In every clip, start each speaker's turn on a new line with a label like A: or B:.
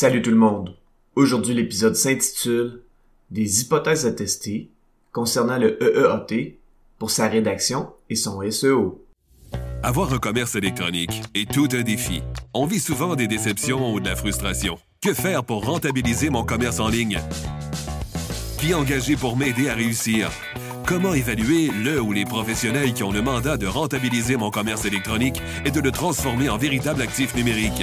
A: Salut tout le monde. Aujourd'hui, l'épisode s'intitule Des hypothèses à tester concernant le EEAT pour sa rédaction et son SEO.
B: Avoir un commerce électronique est tout un défi. On vit souvent des déceptions ou de la frustration. Que faire pour rentabiliser mon commerce en ligne? Qui engager pour m'aider à réussir? Comment évaluer le ou les professionnels qui ont le mandat de rentabiliser mon commerce électronique et de le transformer en véritable actif numérique?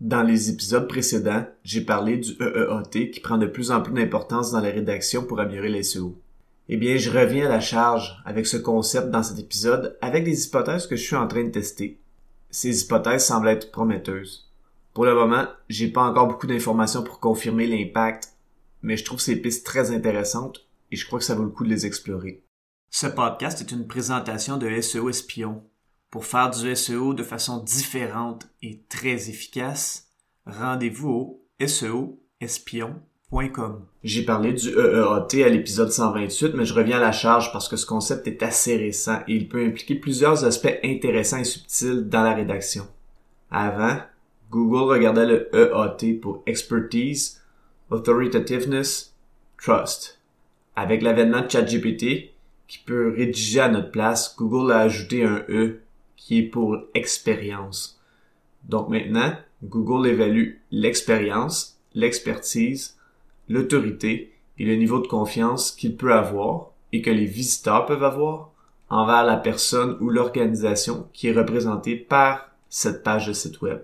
A: Dans les épisodes précédents, j'ai parlé du EEAT qui prend de plus en plus d'importance dans la rédaction pour améliorer les SEO. Eh bien, je reviens à la charge avec ce concept dans cet épisode avec des hypothèses que je suis en train de tester. Ces hypothèses semblent être prometteuses. Pour le moment, j'ai pas encore beaucoup d'informations pour confirmer l'impact, mais je trouve ces pistes très intéressantes et je crois que ça vaut le coup de les explorer. Ce podcast est une présentation de SEO Espion, pour faire du SEO de façon différente et très efficace, rendez-vous au seoespion.com. J'ai parlé du EEAT à l'épisode 128, mais je reviens à la charge parce que ce concept est assez récent et il peut impliquer plusieurs aspects intéressants et subtils dans la rédaction. Avant, Google regardait le EAT pour Expertise, Authoritativeness, Trust. Avec l'avènement de ChatGPT, qui peut rédiger à notre place, Google a ajouté un E qui est pour expérience. Donc maintenant, Google évalue l'expérience, l'expertise, l'autorité et le niveau de confiance qu'il peut avoir et que les visiteurs peuvent avoir envers la personne ou l'organisation qui est représentée par cette page de site web.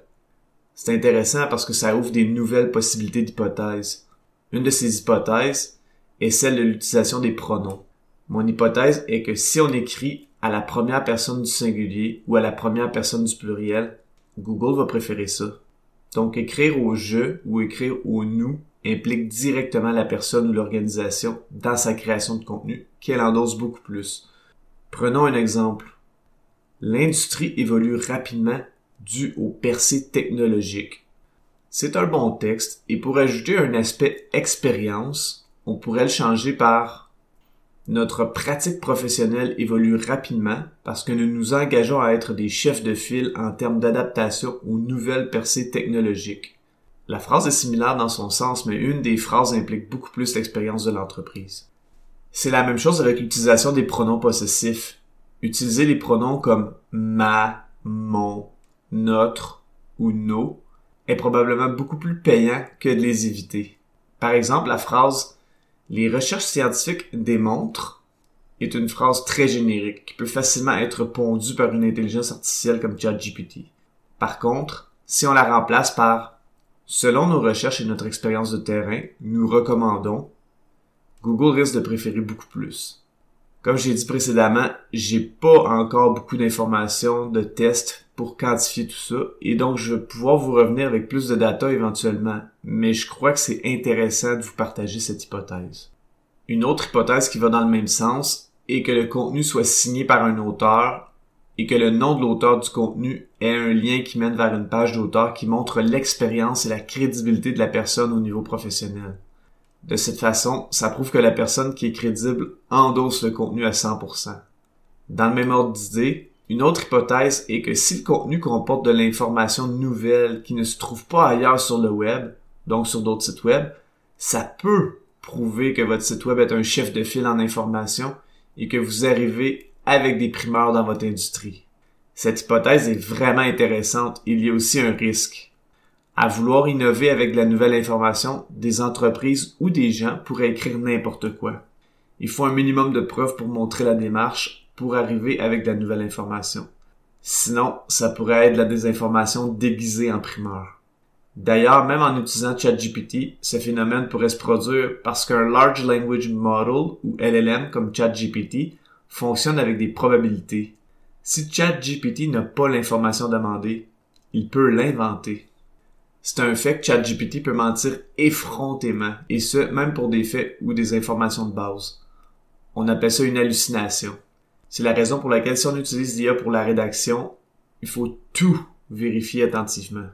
A: C'est intéressant parce que ça ouvre des nouvelles possibilités d'hypothèses. Une de ces hypothèses est celle de l'utilisation des pronoms. Mon hypothèse est que si on écrit à la première personne du singulier ou à la première personne du pluriel, Google va préférer ça. Donc écrire au je ou écrire au nous implique directement la personne ou l'organisation dans sa création de contenu, qu'elle endosse beaucoup plus. Prenons un exemple. L'industrie évolue rapidement dû au percées technologique. C'est un bon texte et pour ajouter un aspect expérience, on pourrait le changer par notre pratique professionnelle évolue rapidement parce que nous nous engageons à être des chefs de file en termes d'adaptation aux nouvelles percées technologiques. La phrase est similaire dans son sens, mais une des phrases implique beaucoup plus l'expérience de l'entreprise. C'est la même chose avec l'utilisation des pronoms possessifs. Utiliser les pronoms comme ma, mon, notre ou nos est probablement beaucoup plus payant que de les éviter. Par exemple, la phrase les recherches scientifiques démontrent est une phrase très générique qui peut facilement être pondue par une intelligence artificielle comme ChatGPT. Par contre, si on la remplace par selon nos recherches et notre expérience de terrain, nous recommandons, Google risque de préférer beaucoup plus. Comme j'ai dit précédemment, j'ai pas encore beaucoup d'informations, de tests pour quantifier tout ça, et donc je vais pouvoir vous revenir avec plus de data éventuellement, mais je crois que c'est intéressant de vous partager cette hypothèse. Une autre hypothèse qui va dans le même sens est que le contenu soit signé par un auteur et que le nom de l'auteur du contenu ait un lien qui mène vers une page d'auteur qui montre l'expérience et la crédibilité de la personne au niveau professionnel. De cette façon, ça prouve que la personne qui est crédible endosse le contenu à 100%. Dans le même ordre d'idée, une autre hypothèse est que si le contenu comporte de l'information nouvelle qui ne se trouve pas ailleurs sur le web, donc sur d'autres sites web, ça peut prouver que votre site web est un chef de file en information et que vous arrivez avec des primeurs dans votre industrie. Cette hypothèse est vraiment intéressante. Il y a aussi un risque. À vouloir innover avec de la nouvelle information, des entreprises ou des gens pourraient écrire n'importe quoi. Il faut un minimum de preuves pour montrer la démarche pour arriver avec de la nouvelle information. Sinon, ça pourrait être de la désinformation déguisée en primeur. D'ailleurs, même en utilisant ChatGPT, ce phénomène pourrait se produire parce qu'un Large Language Model ou LLM comme ChatGPT fonctionne avec des probabilités. Si ChatGPT n'a pas l'information demandée, il peut l'inventer. C'est un fait que ChatGPT peut mentir effrontément, et ce, même pour des faits ou des informations de base. On appelle ça une hallucination. C'est la raison pour laquelle si on utilise l'IA pour la rédaction, il faut tout vérifier attentivement.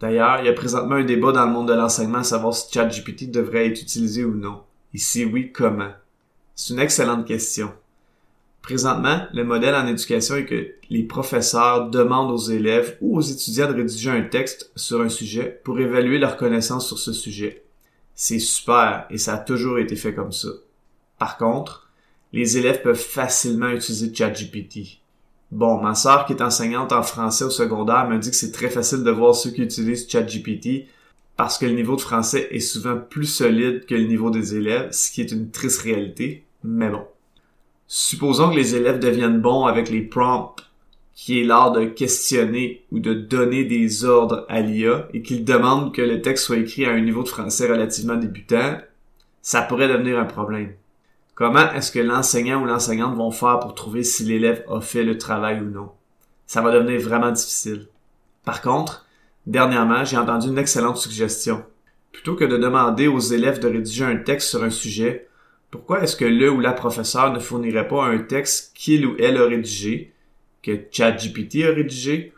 A: D'ailleurs, il y a présentement un débat dans le monde de l'enseignement à savoir si ChatGPT devrait être utilisé ou non. Et si oui, comment? C'est une excellente question. Présentement, le modèle en éducation est que les professeurs demandent aux élèves ou aux étudiants de rédiger un texte sur un sujet pour évaluer leur connaissance sur ce sujet. C'est super et ça a toujours été fait comme ça. Par contre, les élèves peuvent facilement utiliser ChatGPT. Bon, ma sœur qui est enseignante en français au secondaire me dit que c'est très facile de voir ceux qui utilisent ChatGPT parce que le niveau de français est souvent plus solide que le niveau des élèves, ce qui est une triste réalité, mais bon. Supposons que les élèves deviennent bons avec les prompts, qui est l'art de questionner ou de donner des ordres à l'IA et qu'ils demandent que le texte soit écrit à un niveau de français relativement débutant, ça pourrait devenir un problème. Comment est-ce que l'enseignant ou l'enseignante vont faire pour trouver si l'élève a fait le travail ou non? Ça va devenir vraiment difficile. Par contre, dernièrement, j'ai entendu une excellente suggestion. Plutôt que de demander aux élèves de rédiger un texte sur un sujet, pourquoi est-ce que le ou la professeur ne fournirait pas un texte qu'il ou elle a rédigé, que ChatGPT a rédigé,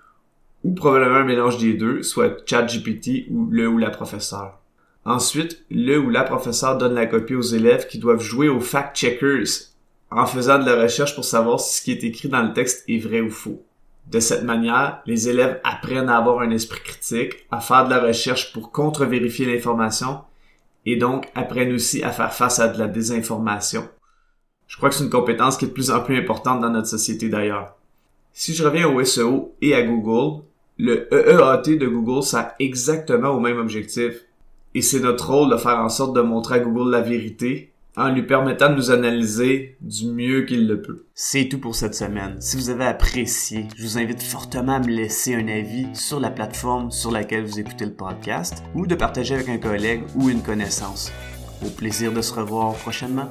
A: ou probablement un mélange des deux, soit ChatGPT ou le ou la professeur? Ensuite, le ou la professeur donne la copie aux élèves qui doivent jouer aux fact-checkers en faisant de la recherche pour savoir si ce qui est écrit dans le texte est vrai ou faux. De cette manière, les élèves apprennent à avoir un esprit critique, à faire de la recherche pour contre-vérifier l'information et donc apprennent aussi à faire face à de la désinformation. Je crois que c'est une compétence qui est de plus en plus importante dans notre société d'ailleurs. Si je reviens au SEO et à Google, le EEAT de Google sert exactement au même objectif, et c'est notre rôle de faire en sorte de montrer à Google la vérité en lui permettant de nous analyser du mieux qu'il le peut.
C: C'est tout pour cette semaine. Si vous avez apprécié, je vous invite fortement à me laisser un avis sur la plateforme sur laquelle vous écoutez le podcast ou de partager avec un collègue ou une connaissance. Au plaisir de se revoir prochainement.